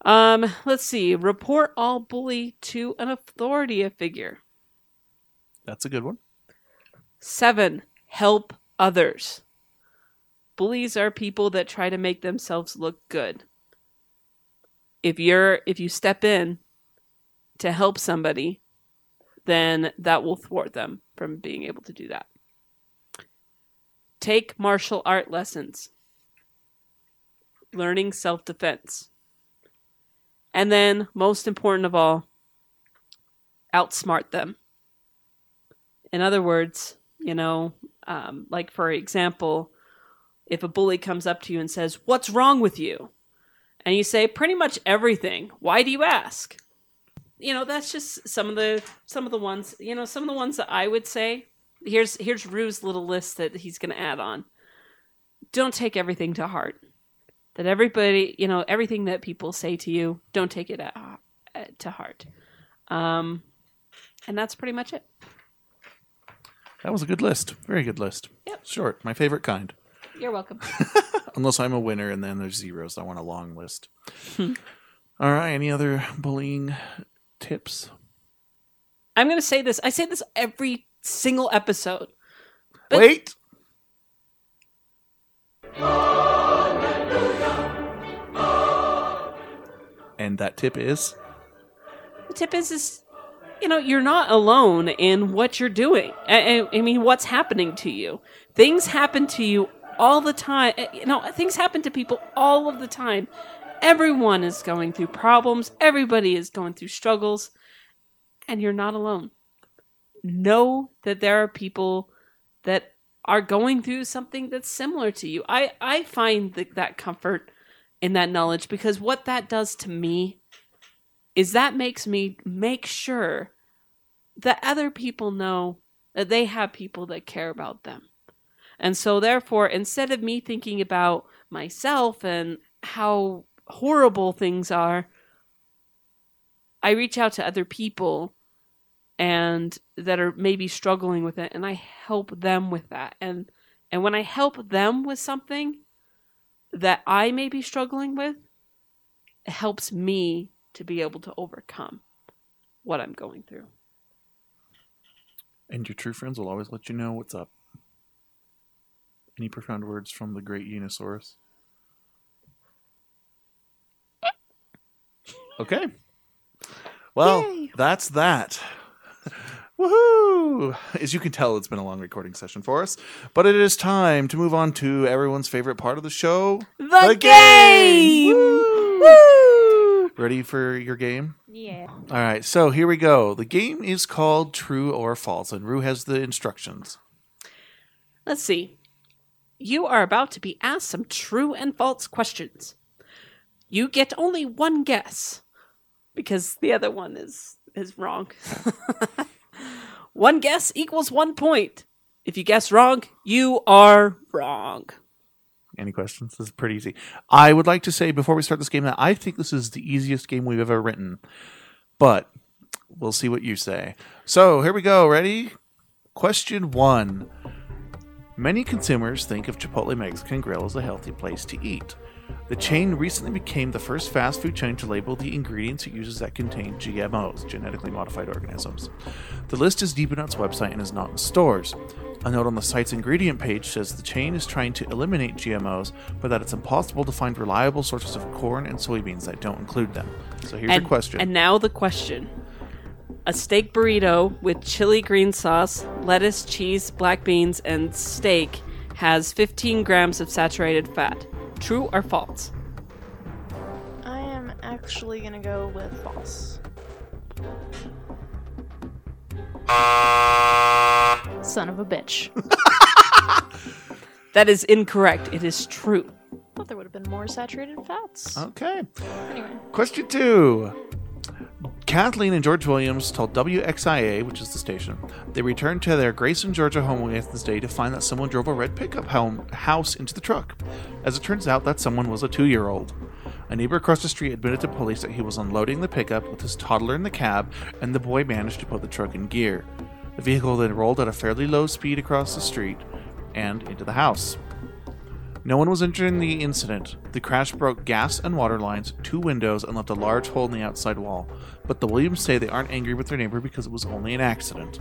Um, let's see. Report all bully to an authority figure. That's a good one. Seven, help others. Bullies are people that try to make themselves look good. If you're if you step in to help somebody, then that will thwart them from being able to do that. Take martial art lessons. Learning self-defense. And then most important of all, outsmart them. In other words, you know, um, like for example, if a bully comes up to you and says, What's wrong with you? And you say, Pretty much everything. Why do you ask? You know, that's just some of the some of the ones you know, some of the ones that I would say. Here's here's Rue's little list that he's gonna add on. Don't take everything to heart. That everybody, you know, everything that people say to you, don't take it at, uh, to heart. Um, and that's pretty much it. That was a good list. Very good list. Yep. Short. My favorite kind. You're welcome. Unless I'm a winner and then there's zeros. I want a long list. Hmm. All right. Any other bullying tips? I'm going to say this. I say this every single episode. But- Wait. And that tip is The tip is, is you know, you're not alone in what you're doing. I, I, mean, what's happening to you? Things happen to you all the time. Uh, You know, things happen to people all of the time. Everyone is going through problems. Everybody is going through struggles, and you're not alone. Know that there are people that are going through something that's similar to you. I I find that that comfort in that knowledge because what that does to me is that makes me make sure that other people know that they have people that care about them. And so therefore instead of me thinking about myself and how horrible things are, I reach out to other people and that are maybe struggling with it and I help them with that. And and when I help them with something that I may be struggling with, helps me to be able to overcome what I'm going through. And your true friends will always let you know what's up. Any profound words from the great Unisaurus? Okay. Well, Yay. that's that. Woohoo! As you can tell, it's been a long recording session for us, but it is time to move on to everyone's favorite part of the show The, game! Woo! Ready for your game? Yeah. All right, so here we go. The game is called True or False, and Rue has the instructions. Let's see. You are about to be asked some true and false questions. You get only one guess because the other one is is wrong. one guess equals 1 point. If you guess wrong, you are wrong. Any questions? This is pretty easy. I would like to say before we start this game that I think this is the easiest game we've ever written, but we'll see what you say. So here we go. Ready? Question one. Many consumers think of Chipotle Mexican Grill as a healthy place to eat. The chain recently became the first fast food chain to label the ingredients it uses that contain GMOs, genetically modified organisms. The list is deep in its website and is not in stores. A note on the site's ingredient page says the chain is trying to eliminate GMOs, but that it's impossible to find reliable sources of corn and soybeans that don't include them. So here's and, your question. And now the question. A steak burrito with chili green sauce, lettuce, cheese, black beans, and steak has 15 grams of saturated fat. True or false? I am actually gonna go with false. Son of a bitch. That is incorrect. It is true. thought there would have been more saturated fats. Okay. Anyway. Question two. Kathleen and George Williams told WXIA, which is the station, they returned to their Grayson, Georgia home on Wednesday to find that someone drove a red pickup home, house into the truck. As it turns out, that someone was a two year old. A neighbor across the street admitted to police that he was unloading the pickup with his toddler in the cab, and the boy managed to put the truck in gear. The vehicle then rolled at a fairly low speed across the street and into the house. No one was injured in the incident. The crash broke gas and water lines, two windows, and left a large hole in the outside wall. But the Williams say they aren't angry with their neighbor because it was only an accident.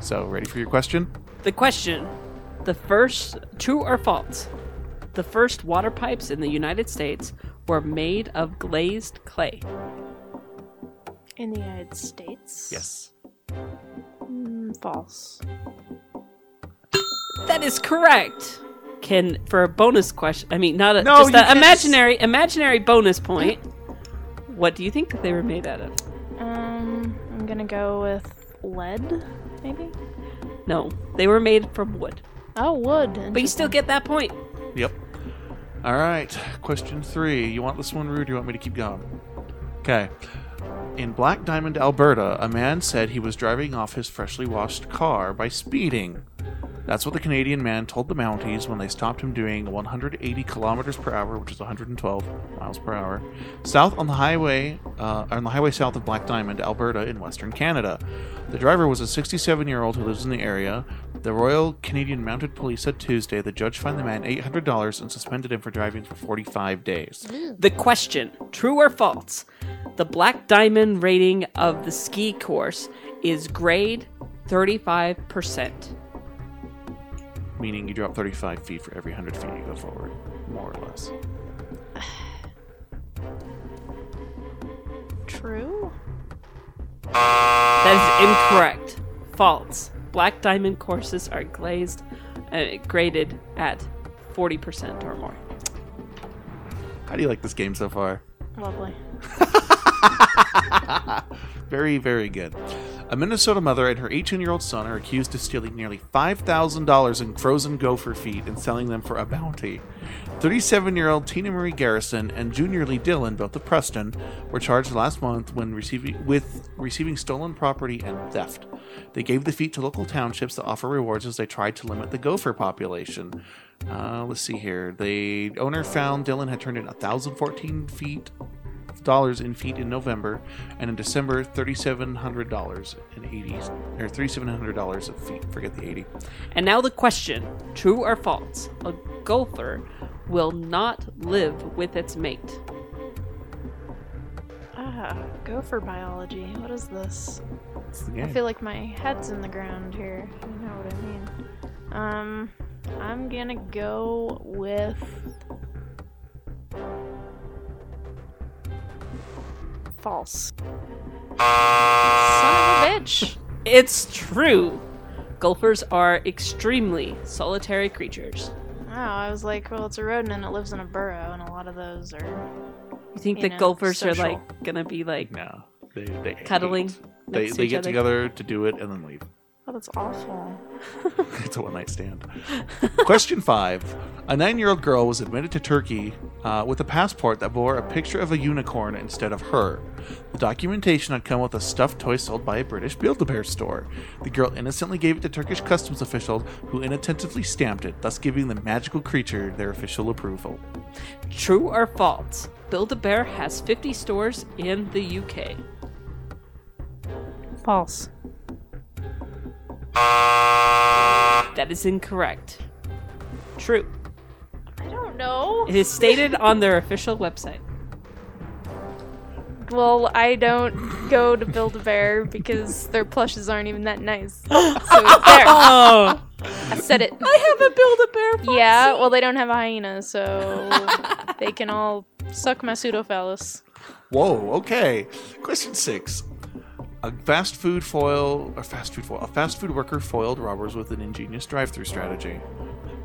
So, ready for your question? The question the first, true or false? The first water pipes in the United States were made of glazed clay. In the United States? Yes. Mm, false. That is correct. Can for a bonus question? I mean, not a No, just an can't imaginary imaginary bonus point. What do you think that they were made out of? Um, I'm gonna go with lead, maybe? No, they were made from wood. Oh, wood. But you still get that point. Yep. All right. Question three. You want this one, Rude? Or you want me to keep going? Okay. In Black Diamond, Alberta, a man said he was driving off his freshly washed car by speeding. That's what the Canadian man told the Mounties when they stopped him doing 180 kilometers per hour, which is 112 miles per hour, south on the highway, uh, on the highway south of Black Diamond, Alberta, in Western Canada. The driver was a 67-year-old who lives in the area. The Royal Canadian Mounted Police said Tuesday the judge fined the man $800 and suspended him for driving for 45 days. The question, true or false? The Black Diamond rating of the ski course is grade 35%. Meaning you drop 35 feet for every 100 feet you go forward, more or less. True? That is incorrect. False. Black Diamond courses are glazed, uh, graded at 40% or more. How do you like this game so far? Lovely. very, very good. A Minnesota mother and her 18 year old son are accused of stealing nearly $5,000 in frozen gopher feet and selling them for a bounty. 37 year old Tina Marie Garrison and Junior Lee Dillon, both of Preston, were charged last month when receiving, with receiving stolen property and theft. They gave the feet to local townships to offer rewards as they tried to limit the gopher population. Uh, let's see here. The owner found Dillon had turned in 1,014 feet dollars in feet in November, and in December, thirty-seven hundred dollars in eighty or thirty-seven hundred dollars of feet. Forget the eighty. And now the question true or false? A gopher will not live with its mate. Ah, gopher biology. What is this? I feel like my head's in the ground here. You know what I mean? Um, I'm gonna go with false. Son of a bitch. It's true. Gophers are extremely solitary creatures. Oh, I was like, well, it's a rodent and it lives in a burrow, and a lot of those are. You think You that know, gophers are like gonna be like no, they they Cuddling hate. They they each get other? together to do it and then leave. Oh, that's awful. it's a one night stand. Question five: A nine-year-old girl was admitted to Turkey uh, with a passport that bore a picture of a unicorn instead of her. The documentation had come with a stuffed toy sold by a British Build-A-Bear store. The girl innocently gave it to Turkish customs officials, who inattentively stamped it, thus giving the magical creature their official approval. true or false. Build a Bear has 50 stores in the UK. False. That is incorrect. True. I don't know. It is stated on their official website. Well, I don't go to Build a Bear because their plushes aren't even that nice. So there, Oh, I said it. I have a Build a Bear. Yeah, well, they don't have a hyena, so they can all suck my pseudophallus. Whoa, okay. Question six. A fast food foil, or fast food foil, a fast food worker foiled robbers with an ingenious drive-through strategy.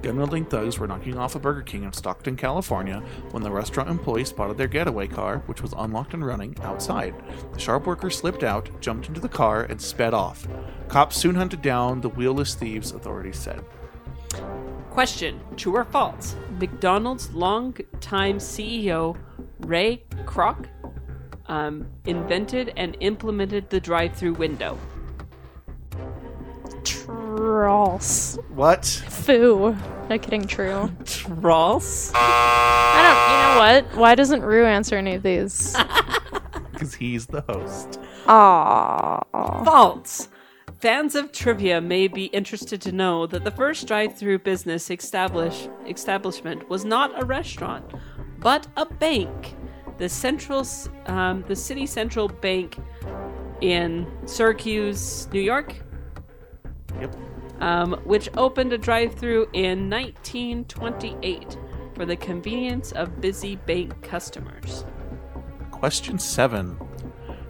Gun-wielding thugs were knocking off a Burger King in Stockton, California, when the restaurant employee spotted their getaway car, which was unlocked and running, outside. The sharp worker slipped out, jumped into the car, and sped off. Cops soon hunted down the wheelless thieves, authorities said. Question True or false? McDonald's longtime CEO, Ray Kroc, um, invented and implemented the drive through window. Trolls. What? Foo. No kidding, true. Trolls? I don't. You know what? Why doesn't Rue answer any of these? Because he's the host. Aww. False. Fans of trivia may be interested to know that the first drive-through business establish, establishment was not a restaurant, but a bank. The Central, um, the City Central Bank in Syracuse, New York, Yep. um, which opened a drive-through in 1928 for the convenience of busy bank customers. Question 7.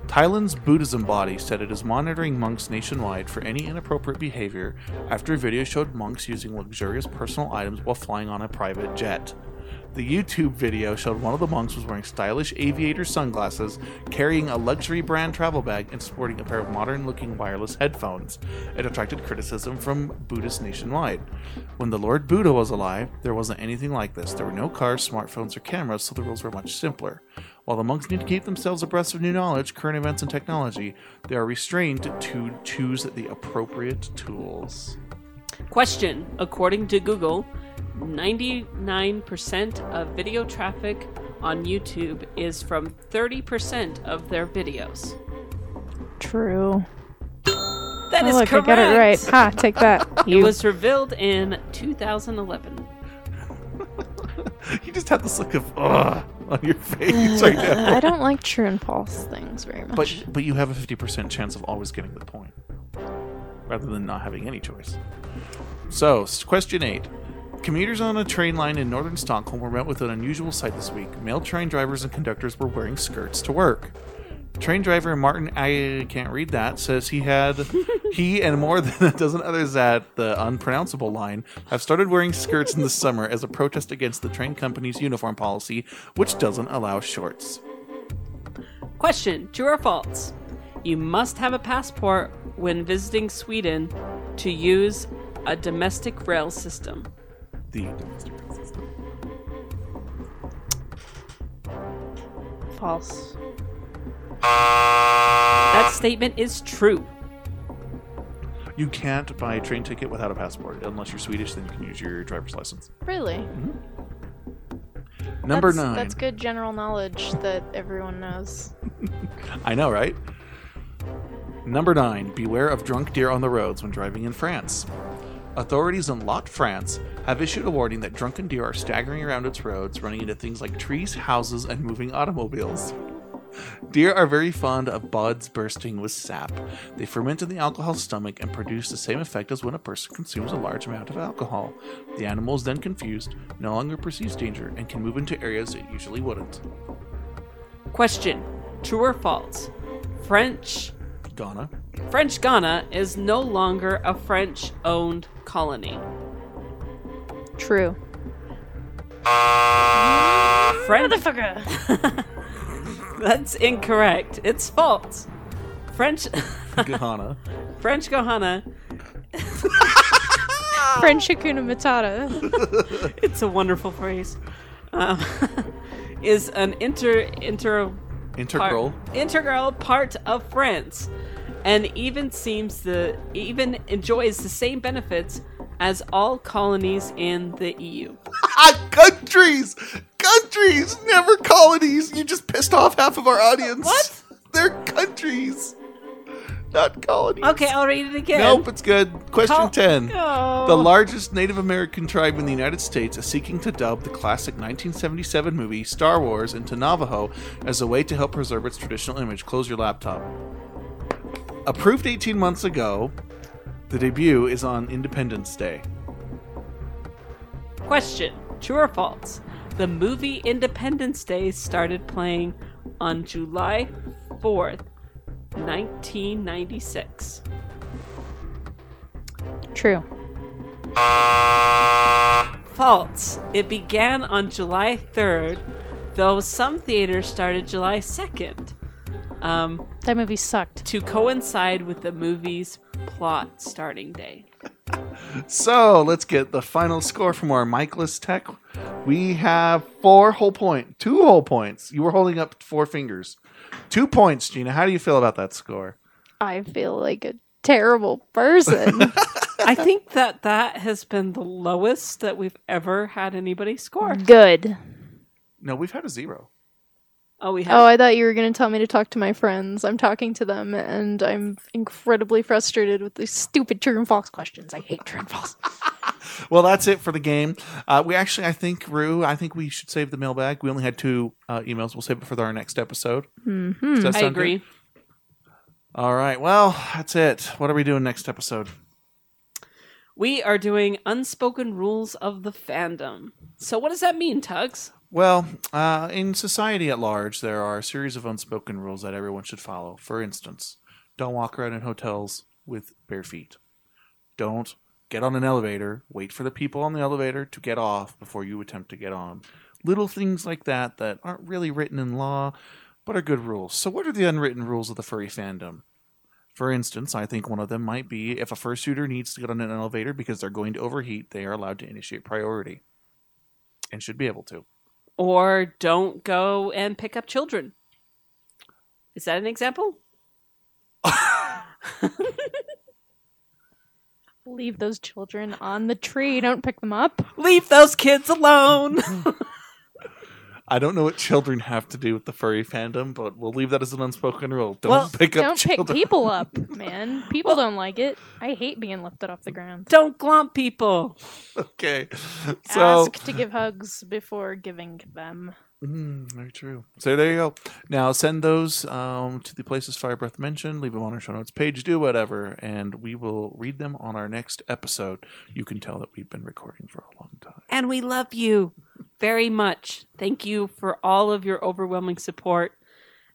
Thailand's Buddhism body said it is monitoring monks nationwide for any inappropriate behavior after a video showed monks using luxurious personal items while flying on a private jet. The YouTube video showed one of the monks was wearing stylish aviator sunglasses, carrying a luxury brand travel bag, and sporting a pair of modern looking wireless headphones. It attracted criticism from Buddhists nationwide. When the Lord Buddha was alive, there wasn't anything like this. There were no cars, smartphones, or cameras, so the rules were much simpler. While the monks need to keep themselves abreast of new knowledge, current events, and technology, they are restrained to choose the appropriate tools. Question According to Google, 99% of video traffic on YouTube is from 30% of their videos. True. That oh, is look, correct. I got it right. Ha, take that. It was revealed in 2011. you just have this look of ugh on your face right uh, now. I don't like true and false things very much. But but you have a fifty percent chance of always getting the point, rather than not having any choice. So, question eight: Commuters on a train line in northern Stockholm were met with an unusual sight this week. Male train drivers and conductors were wearing skirts to work. Train driver Martin, I can't read that, says he had he and more than a dozen others at the unpronounceable line have started wearing skirts in the summer as a protest against the train company's uniform policy, which doesn't allow shorts. Question True or false? You must have a passport when visiting Sweden to use a domestic rail system. The domestic rail system. false. That ah. statement is true. You can't buy a train ticket without a passport unless you're Swedish. Then you can use your driver's license. Really? Mm-hmm. Number that's, nine. That's good general knowledge that everyone knows. I know, right? Number nine. Beware of drunk deer on the roads when driving in France. Authorities in Lot, France, have issued a warning that drunken deer are staggering around its roads, running into things like trees, houses, and moving automobiles. Deer are very fond of buds bursting with sap. They ferment in the alcohol stomach and produce the same effect as when a person consumes a large amount of alcohol. The animal is then confused, no longer perceives danger, and can move into areas it usually wouldn't. Question True or false? French Guiana. French Guiana is no longer a French owned colony. True. French Motherfucker. That's incorrect. It's false. French Guiana. French Guiana French Hakuna Matata. it's a wonderful phrase. Um, is an inter inter Integral. part, integral part of France, and even seems the even enjoys the same benefits as all colonies in the EU. Ah, countries! Countries! Never colonies! You just pissed off half of our audience. What? They're countries, not colonies. Okay, I'll read it again. Nope, it's good. Question Col- 10. Oh. The largest Native American tribe in the United States is seeking to dub the classic 1977 movie Star Wars into Navajo as a way to help preserve its traditional image. Close your laptop. Approved 18 months ago, the debut is on Independence Day. Question: True or false? The movie Independence Day started playing on July 4th, 1996. True. False. It began on July 3rd, though some theaters started July 2nd. Um, That movie sucked. to coincide with the movie's plot starting day. So let's get the final score from our Michaelis Tech. We have four whole point, two whole points. You were holding up four fingers. Two points, Gina. How do you feel about that score? I feel like a terrible person. I think that that has been the lowest that we've ever had anybody score. Good. No, we've had a zero. Oh, we have. Oh, I thought you were going to tell me to talk to my friends. I'm talking to them, and I'm incredibly frustrated with these stupid true and false questions. I hate true and false. Well, that's it for the game. Uh, we actually, I think, Rue, I think we should save the mailbag. We only had two uh, emails. We'll save it for our next episode. hmm I agree. good? All right. Well, that's it. What are we doing next episode? We are doing unspoken rules of the fandom. So, what does that mean, Tugs? Well, uh, in society at large, there are a series of unspoken rules that everyone should follow. For instance, don't walk around in hotels with bare feet. Don't get on an elevator, wait for the people on the elevator to get off before you attempt to get on. Little things like that that aren't really written in law, but are good rules. So, what are the unwritten rules of the furry fandom? For instance, I think one of them might be if a fursuiter needs to get on an elevator because they're going to overheat, they are allowed to initiate priority and should be able to. Or don't go and pick up children. Is that an example? Leave those children on the tree. Don't pick them up. Leave those kids alone. I don't know what children have to do with the furry fandom, but we'll leave that as an unspoken rule. Don't Well, pick up Don't pick people up, man. People don't like it. I hate being lifted off the ground. don't glomp people. okay. So Ask to give hugs before giving them. Mm, very true. So there you go. Now send those um, to the places Fire Breath mentioned. Leave them on our show notes page. Do whatever, and we will read them on our next episode. You can tell that we've been recording for a long time. And we love you very much. Thank you for all of your overwhelming support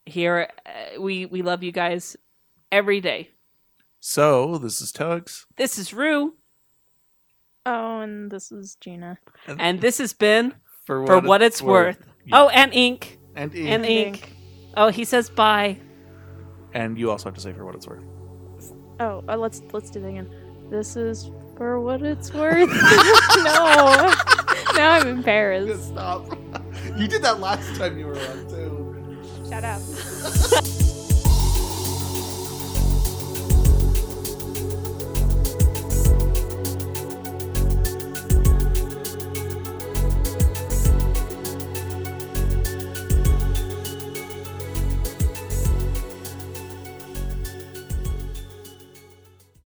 here. Uh, we we love you guys every day. So this is Tugs. This is Rue, Oh, and this is Gina. and this has been for for what it's worth. Oh, and Ink and and Ink. Ink. Oh, he says bye. and you also have to say for what it's worth. Oh, uh, let's let's do that again. This is for what it's worth. no, now I'm embarrassed. Stop. you did that last time you were on too. Shut up.